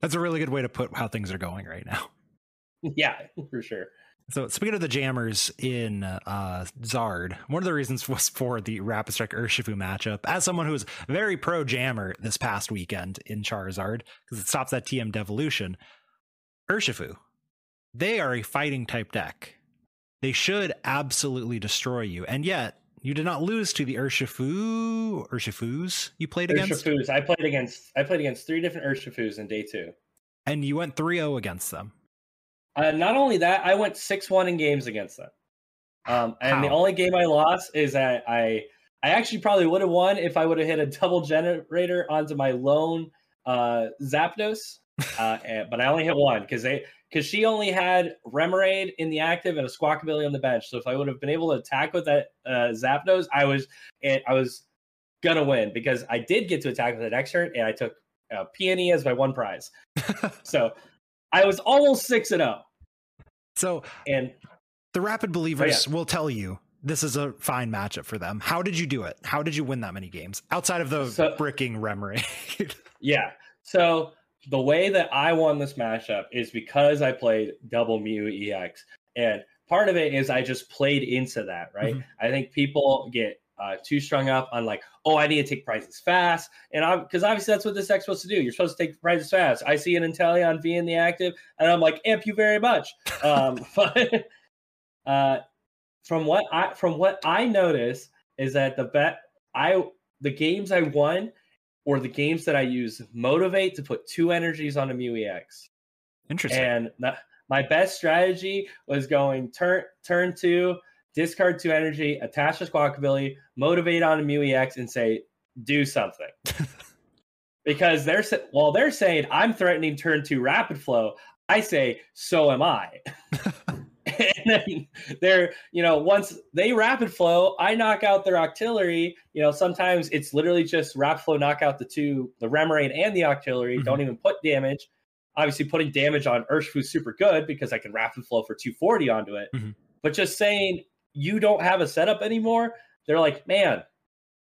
That's a really good way to put how things are going right now. Yeah, for sure. So speaking of the jammers in uh, Zard, one of the reasons was for the Rapid Strike Urshifu matchup. As someone who was very pro jammer this past weekend in Charizard, because it stops that TM devolution, Urshifu, they are a fighting type deck. They should absolutely destroy you, and yet you did not lose to the Urshifu Urshifus you played against. Urshifus. I played against. I played against three different Urshifus in day two, and you went 3-0 against them. Uh, not only that, I went six one in games against them. Um, and How? the only game I lost is that I I actually probably would have won if I would have hit a double generator onto my lone uh, Zapdos, uh, and, but I only hit one because they because she only had Remoraid in the active and a Squawkabilly on the bench. So if I would have been able to attack with that uh, Zapdos, I was it, I was gonna win because I did get to attack with next turn and I took uh, Peony as my one prize. so I was almost six and zero. So and the rapid believers oh, yeah. will tell you this is a fine matchup for them. How did you do it? How did you win that many games outside of the so, bricking Remoraid? yeah. So the way that I won this matchup is because I played double Mew EX. And part of it is I just played into that, right? Mm-hmm. I think people get uh, too strung up on like, oh, I need to take prizes fast, and I'm because obviously that's what this deck's supposed to do. You're supposed to take prizes fast. I see an Inteleon V in the active, and I'm like, amp you very much. Um, but uh, from what I from what I notice is that the bet I the games I won or the games that I use motivate to put two energies on a Mew EX. Interesting. And my best strategy was going turn turn two, discard two energy, attach the Squawkabilly, motivate on a Mew EX, and say do something. because they're well, they're saying I'm threatening turn two rapid flow. I say so am I. and then they're you know once they rapid flow i knock out their octillery you know sometimes it's literally just rapid flow knock out the two the remoraid and the octillery mm-hmm. don't even put damage obviously putting damage on urshifu is super good because i can rapid flow for 240 onto it mm-hmm. but just saying you don't have a setup anymore they're like man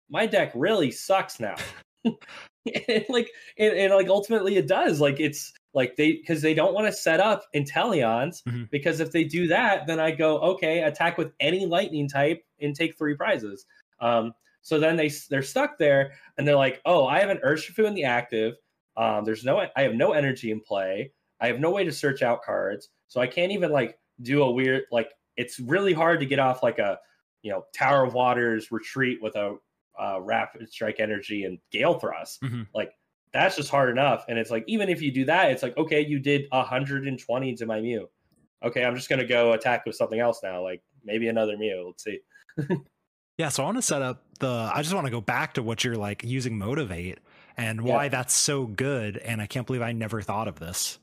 my deck really sucks now and like and, and like ultimately it does like it's like they because they don't want to set up Inteleons mm-hmm. because if they do that, then I go okay, attack with any lightning type and take three prizes. Um, so then they they're stuck there and they're like, oh, I have an Urshifu in the active. Um, there's no I have no energy in play. I have no way to search out cards, so I can't even like do a weird like. It's really hard to get off like a you know Tower of Waters retreat with a uh, rapid strike energy and gale thrust. Mm-hmm. Like that's just hard enough. And it's like, even if you do that, it's like, okay, you did 120 to my Mew. Okay, I'm just gonna go attack with something else now, like maybe another Mew. Let's see. yeah, so I want to set up the. I just want to go back to what you're like using motivate and why yeah. that's so good. And I can't believe I never thought of this.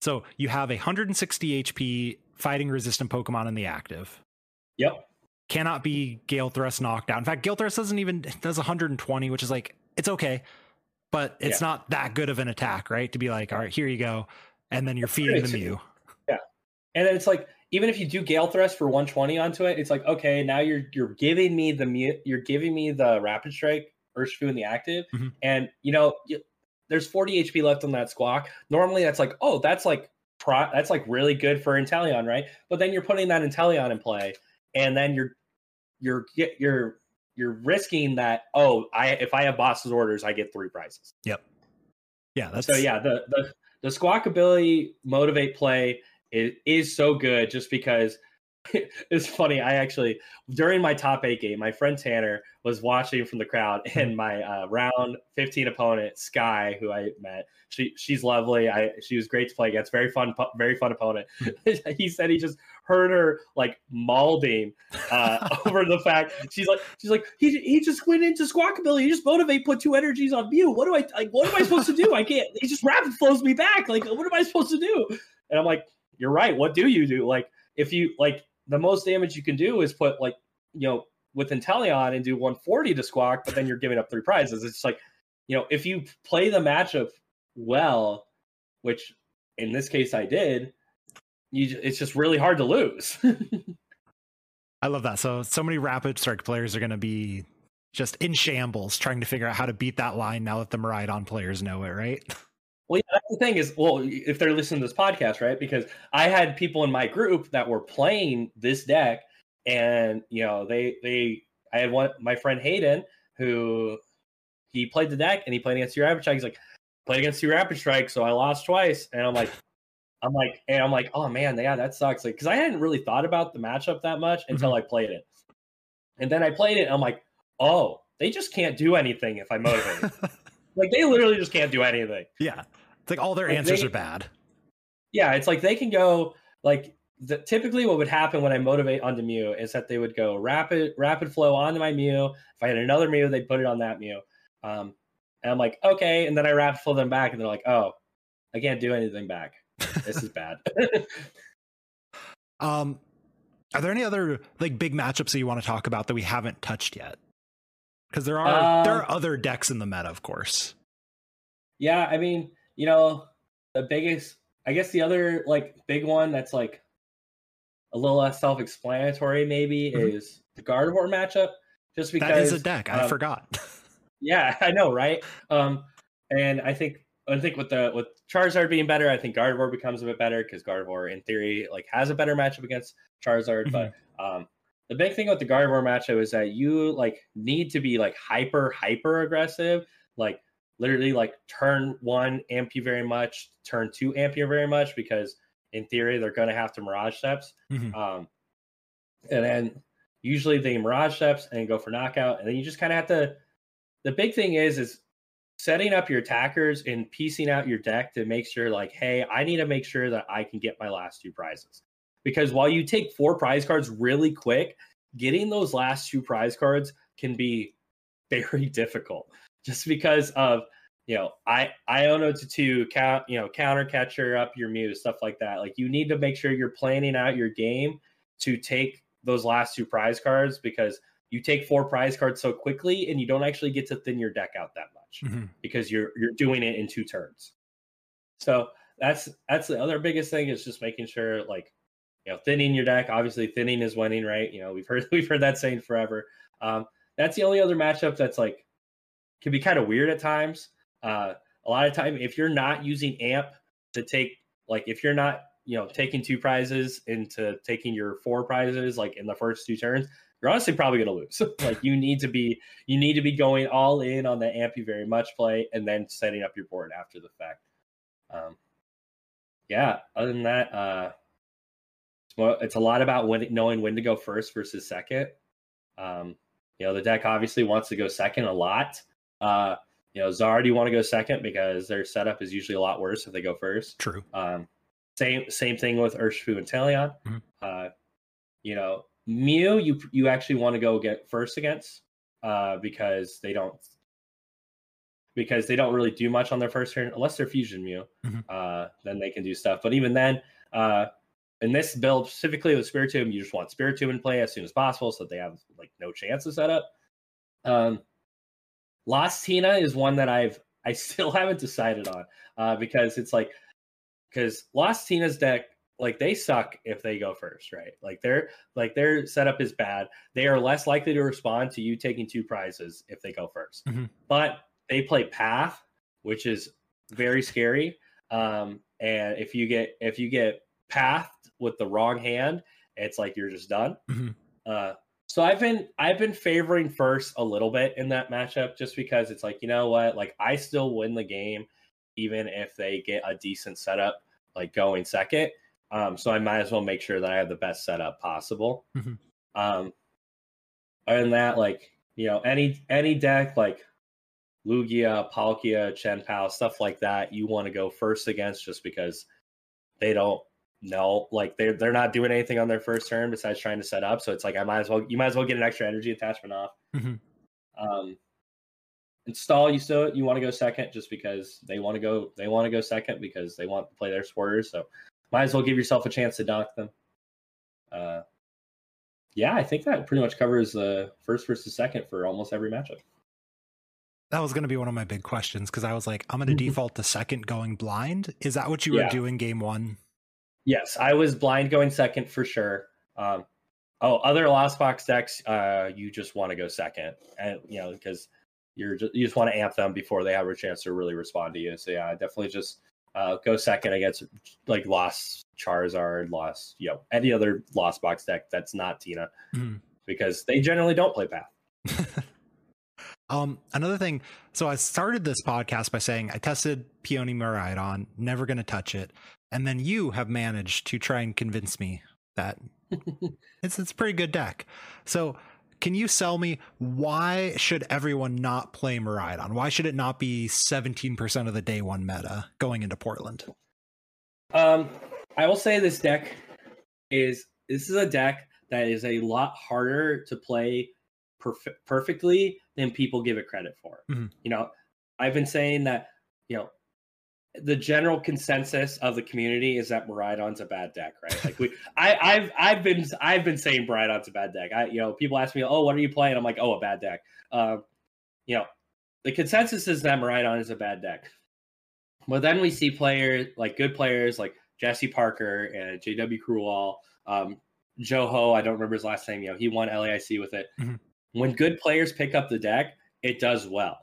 So you have a 160 HP fighting resistant Pokemon in the active. Yep. Cannot be Gale Thrust knocked out. In fact, Gale Thrust doesn't even does 120, which is like it's okay but it's yeah. not that good of an attack, right? To be like, all right, here you go, and then you're feeding the Mew. Yeah, and then it's like even if you do Gale Thrust for 120 onto it, it's like okay, now you're you're giving me the Mew, you're giving me the Rapid Strike Urshifu in the active, mm-hmm. and you know you, there's 40 HP left on that Squawk. Normally that's like oh that's like pro, that's like really good for Inteleon, right? But then you're putting that Inteleon in play, and then you're you're you're you're risking that. Oh, I if I have boss's orders, I get three prizes. Yep. Yeah. That's so. Yeah. The the the Squawkabilly motivate play is is so good just because it's funny. I actually during my top eight game, my friend Tanner was watching from the crowd, and my uh, round fifteen opponent Sky, who I met, she she's lovely. I she was great to play against. Very fun, very fun opponent. he said he just heard her like malding uh, over the fact she's like she's like he he just went into Squawkabilly. He just motivate, put two energies on Mew. What do I like? What am I supposed to do? I can't. He just rapid flows me back. Like what am I supposed to do? And I'm like, you're right. What do you do? Like if you like the most damage you can do is put like you know with Inteleon and do 140 to Squawk, but then you're giving up three prizes. It's like you know if you play the matchup well, which in this case I did, you it's just really hard to lose. I love that. So so many rapid strike players are going to be just in shambles trying to figure out how to beat that line now that the Miraidon players know it, right? Well, yeah, that's the thing is, well, if they're listening to this podcast, right? Because I had people in my group that were playing this deck, and you know, they they I had one my friend Hayden who he played the deck and he played against your rapid strike. He's like, played against your rapid strike, so I lost twice, and I'm like, I'm like, and I'm like, oh man, yeah, that sucks. Like, because I hadn't really thought about the matchup that much until mm-hmm. I played it, and then I played it. I'm like, oh, they just can't do anything if I motivate. Like they literally just can't do anything. Yeah. It's like all their like answers they, are bad. Yeah, it's like they can go like the, typically what would happen when I motivate onto Mew is that they would go rapid rapid flow onto my Mew. If I had another Mew, they'd put it on that Mew. Um, and I'm like, okay, and then I rapid flow them back, and they're like, oh, I can't do anything back. This is bad. um, are there any other like big matchups that you want to talk about that we haven't touched yet? Because there are uh, there are other decks in the meta, of course. Yeah, I mean, you know, the biggest, I guess, the other like big one that's like a little less self-explanatory, maybe, mm-hmm. is the Guard Gardevoir matchup. Just because that is a deck, I um, forgot. yeah, I know, right? Um, and I think I think with the with Charizard being better, I think Guard Gardevoir becomes a bit better because Gardevoir, in theory, like has a better matchup against Charizard. Mm-hmm. But um, the big thing with the Gardevoir matchup is that you like need to be like hyper hyper aggressive, like literally like turn one amp you very much, turn two amp you very much because in theory they're going to have to Mirage Steps. Mm-hmm. Um, and then usually they Mirage Steps and go for knockout, and then you just kind of have to. The big thing is is setting up your attackers and piecing out your deck to make sure like hey i need to make sure that i can get my last two prizes because while you take four prize cards really quick getting those last two prize cards can be very difficult just because of you know i Iono to two count you know counter catcher up your Mews stuff like that like you need to make sure you're planning out your game to take those last two prize cards because you take four prize cards so quickly and you don't actually get to thin your deck out that much mm-hmm. because you're you're doing it in two turns. So that's that's the other biggest thing is just making sure like you know thinning your deck. Obviously, thinning is winning, right? You know we've heard we've heard that saying forever. Um, that's the only other matchup that's like can be kind of weird at times. Uh, a lot of time if you're not using amp to take like if you're not you know taking two prizes into taking your four prizes like in the first two turns you're honestly probably going to lose. like you need to be you need to be going all in on the amp you very much play and then setting up your board after the fact. Um, yeah, other than that, uh, it's, more, it's a lot about when knowing when to go first versus second. Um, you know, the deck obviously wants to go second a lot. Uh, you know, Zard, you want to go second because their setup is usually a lot worse if they go first. True. Um, same same thing with Urshifu and Inteleon. Mm-hmm. Uh, you know, Mew, you you actually want to go get first against uh, because they don't because they don't really do much on their first turn unless they're fusion Mew. Mm-hmm. Uh, then they can do stuff. But even then, uh, in this build specifically with Spiritomb, you just want Spiritomb in play as soon as possible so that they have like no chance to set up. Um, Lost Tina is one that I've I still haven't decided on uh, because it's like because Lost Tina's deck like they suck if they go first, right? Like their like their setup is bad. They are less likely to respond to you taking two prizes if they go 1st mm-hmm. But they play path, which is very scary. Um, and if you get if you get pathed with the wrong hand, it's like you're just done. Mm-hmm. Uh, so I've been I've been favoring first a little bit in that matchup just because it's like you know what like I still win the game even if they get a decent setup like going second um, so I might as well make sure that I have the best setup possible. Mm-hmm. Um, other than that, like you know, any any deck like Lugia, Palkia, Chien-Pao, stuff like that, you want to go first against just because they don't know, like they're they're not doing anything on their first turn besides trying to set up. So it's like I might as well you might as well get an extra energy attachment off. Mm-hmm. Um, install you still you want to go second just because they want to go they want to go second because they want to play their supporters. So might as well give yourself a chance to dock them. Uh, yeah, I think that pretty much covers the first versus second for almost every matchup. That was going to be one of my big questions because I was like, I'm going to mm-hmm. default to second going blind. Is that what you yeah. were doing game one? Yes, I was blind going second for sure. Um, oh, other Lost Box decks, uh, you just want to go second, and you know because you're just, you just want to amp them before they have a chance to really respond to you. So yeah, definitely just uh, go second against like lost Charizard, lost you know any other lost box deck that's not Tina, mm. because they generally don't play Path. Um, another thing. So I started this podcast by saying I tested Peony Miraidon, never going to touch it, and then you have managed to try and convince me that it's it's a pretty good deck. So can you sell me why should everyone not play Miraidon? Why should it not be 17% of the day one meta going into Portland? Um, I will say this deck is this is a deck that is a lot harder to play perf- perfectly than people give it credit for. Mhm. You know, I've been saying that, you know, the general consensus of the community is that Miraidon's a bad deck, right? Like we, I, I've, I've been, I've been saying Miraidon's a bad deck. I, you know, people ask me, oh, what are you playing? I'm like, oh, a bad deck. Um, you know, the consensus is that Miraidon is a bad deck. But then we see players like good players like Jesse Parker and JW Kriewall, um, Joho. I don't remember his last name. You know, he won LAIC with it. Mhm. When good players pick up the deck, it does well,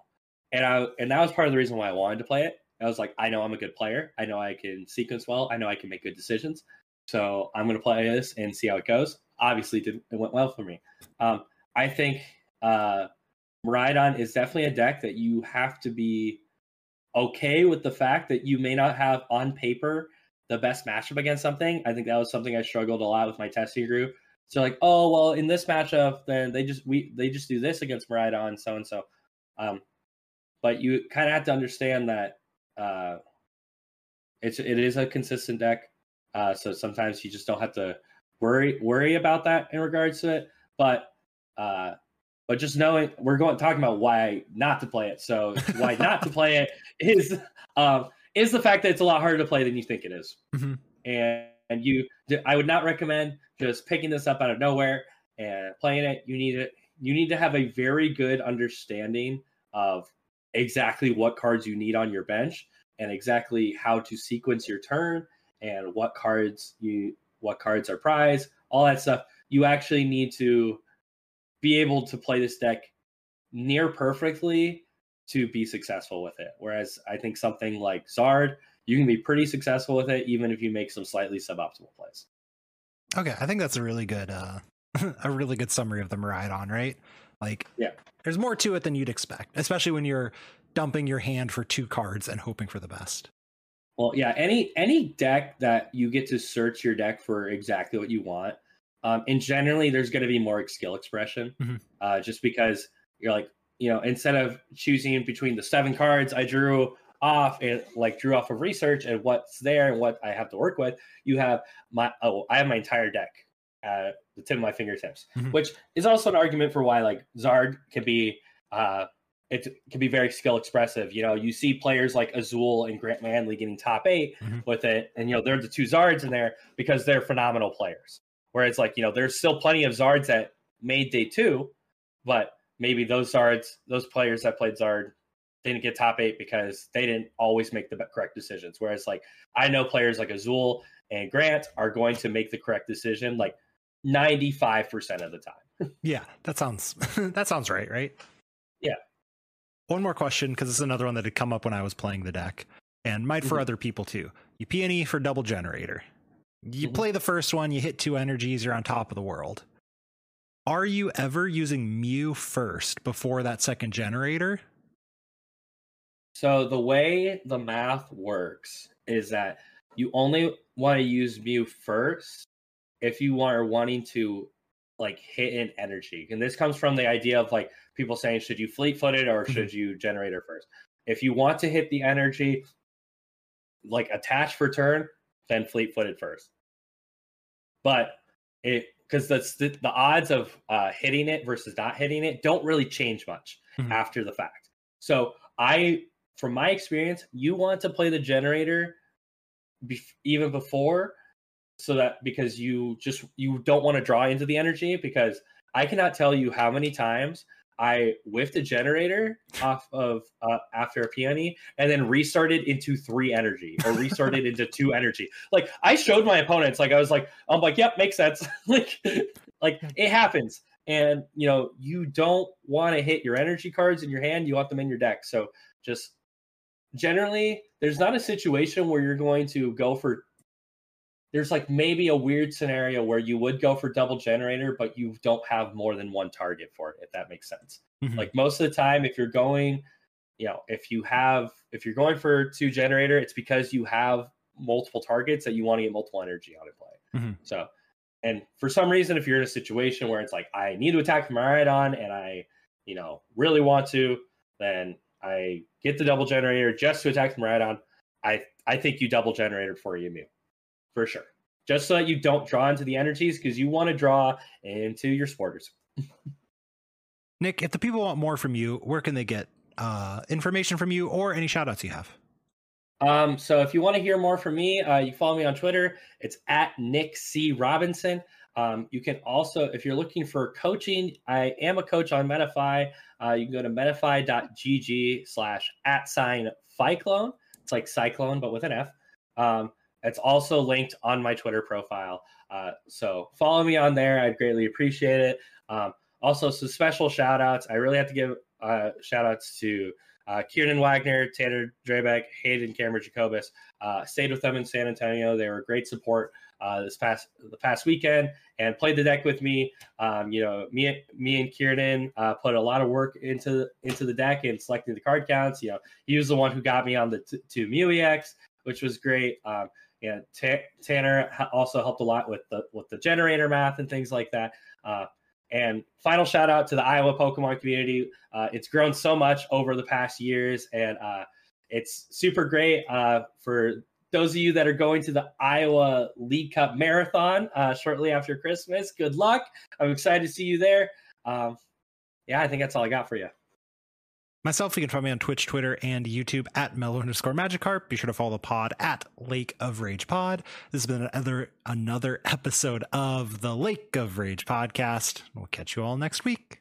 and I and that was part of the reason why I wanted to play it. I was like, I know I'm a good player. I know I can sequence well. I know I can make good decisions. So I'm going to play this and see how it goes. Obviously, it, did, it went well for me. Um, I think uh, Miraidon is definitely a deck that you have to be okay with the fact that you may not have on paper the best matchup against something. I think that was something I struggled a lot with my testing group. So like, oh well, in this matchup, then they just we they just do this against Miraidon, so and so. Um, but you kind of have to understand that uh, it's it is a consistent deck. Uh, so sometimes you just don't have to worry worry about that in regards to it. But uh, but just knowing we're going talking about why not to play it. So why not to play it is um, is the fact that it's a lot harder to play than you think it is. Mhm. And and you, I would not recommend just picking this up out of nowhere and playing it. You need it. You need to have a very good understanding of exactly what cards you need on your bench and exactly how to sequence your turn and what cards you what cards are prized, all that stuff. You actually need to be able to play this deck near perfectly to be successful with it. Whereas I think something like Zard, you can be pretty successful with it even if you make some slightly suboptimal plays. Okay, I think that's a really good uh a really good summary of the Miraidon, right? Like Yeah. there's more to it than you'd expect, especially when you're dumping your hand for two cards and hoping for the best. Well, yeah, any any deck that you get to search your deck for exactly what you want, um, and generally there's going to be more skill expression, Mhm. uh, just because you're like, you know, instead of choosing between the seven cards I drew off and like drew off of research and what's there and what I have to work with, you have my oh, I have my entire deck at the tip of my fingertips, Mhm. which is also an argument for why like Zard can be uh, it can be very skill expressive. You know, you see players like Azul and Grant Manley getting top 8 Mhm. with it, and you know they're the two Zards in there because they're phenomenal players. Whereas like you know there's still plenty of Zards that made day two, but maybe those Zards, those players that played Zard, didn't get top eight because they didn't always make the correct decisions. Whereas like I know players like Azul and Grant are going to make the correct decision like 95% of the time. Yeah, that sounds that sounds right, right? Yeah. One more question because it's another one that had come up when I was playing the deck, and might for Mhm. other people too. You Peony for double generator. You Mhm. play the first one, you hit two energies, you're on top of the world. Are you ever using Mew first before that second generator? So the way the math works is that you only want to use Mew first if you are wanting to like hit an energy. And this comes from the idea of like people saying, should you fleet footed or Mhm. should you generator first? If you want to hit the energy, like attach for turn, then fleet footed first. But it because that's the, the odds of uh, hitting it versus not hitting it don't really change much Mhm. after the fact. So I, from my experience, you want to play the generator bef- even before, so that because you just you don't want to draw into the energy because I cannot tell you how many times I whiffed a generator off of uh, after a peony and then restarted into three energy or restarted into two energy. Like I showed my opponents, like I was like, I'm like, yep, makes sense. like, like it happens. And you know, you don't want to hit your energy cards in your hand. You want them in your deck. So just generally, there's not a situation where you're going to go for. There's like maybe a weird scenario where you would go for double generator, but you don't have more than one target for it. If that makes sense. Mhm. Like most of the time, if you're going, you know, if you have, if you're going for two generator, it's because you have multiple targets that you want to get multiple energy on in play. Mhm. So, and for some reason, if you're in a situation where it's like I need to attack from Miraidon and I, you know, really want to, then I get the double generator just to attack from Miraidon. I I think you double generator for you for sure. just so that you don't draw into the energies because you want to draw into your sporters. Nick, if the people want more from you, where can they get uh, information from you or any shout outs you have? Um, so if you want to hear more from me, uh, you follow me on Twitter. It's at Nick C Robinson. Um, you can also, if you're looking for coaching, I am a coach on Metafy. Uh, you can go to metafy.gg slash at sign Cyclone. It's like cyclone, but with an F. Um, it's also linked on my Twitter profile. Uh, so follow me on there. I'd greatly appreciate it. Um, also, some special shout outs. I really have to give uh, shout outs to uh, Kieran Wagner, Tanner Drebeck, Hayden Cameron Jacobus. Uh, stayed with them in San Antonio. They were great support uh, this past the past weekend and played the deck with me. Um, you know, me me and Kieran uh, put a lot of work into into the deck and selecting the card counts. You know, he was the one who got me on the t- to Mew EX, which was great. Um, T- Tanner also helped a lot with the with the generator math and things like that. Uh, and final shout out to the Iowa Pokemon community. Uh, it's grown so much over the past years, and uh, it's super great uh, for those of you that are going to the Iowa League Cup Marathon uh, shortly after Christmas. Good luck! I'm excited to see you there. Um, yeah, I think that's all I got for you. Myself, you can find me on Twitch, Twitter, and YouTube at mellow underscore Magikarp. Be sure to follow the pod at Lake of Rage Pod. This has been another another episode of the Lake of Rage podcast. We'll catch you all next week.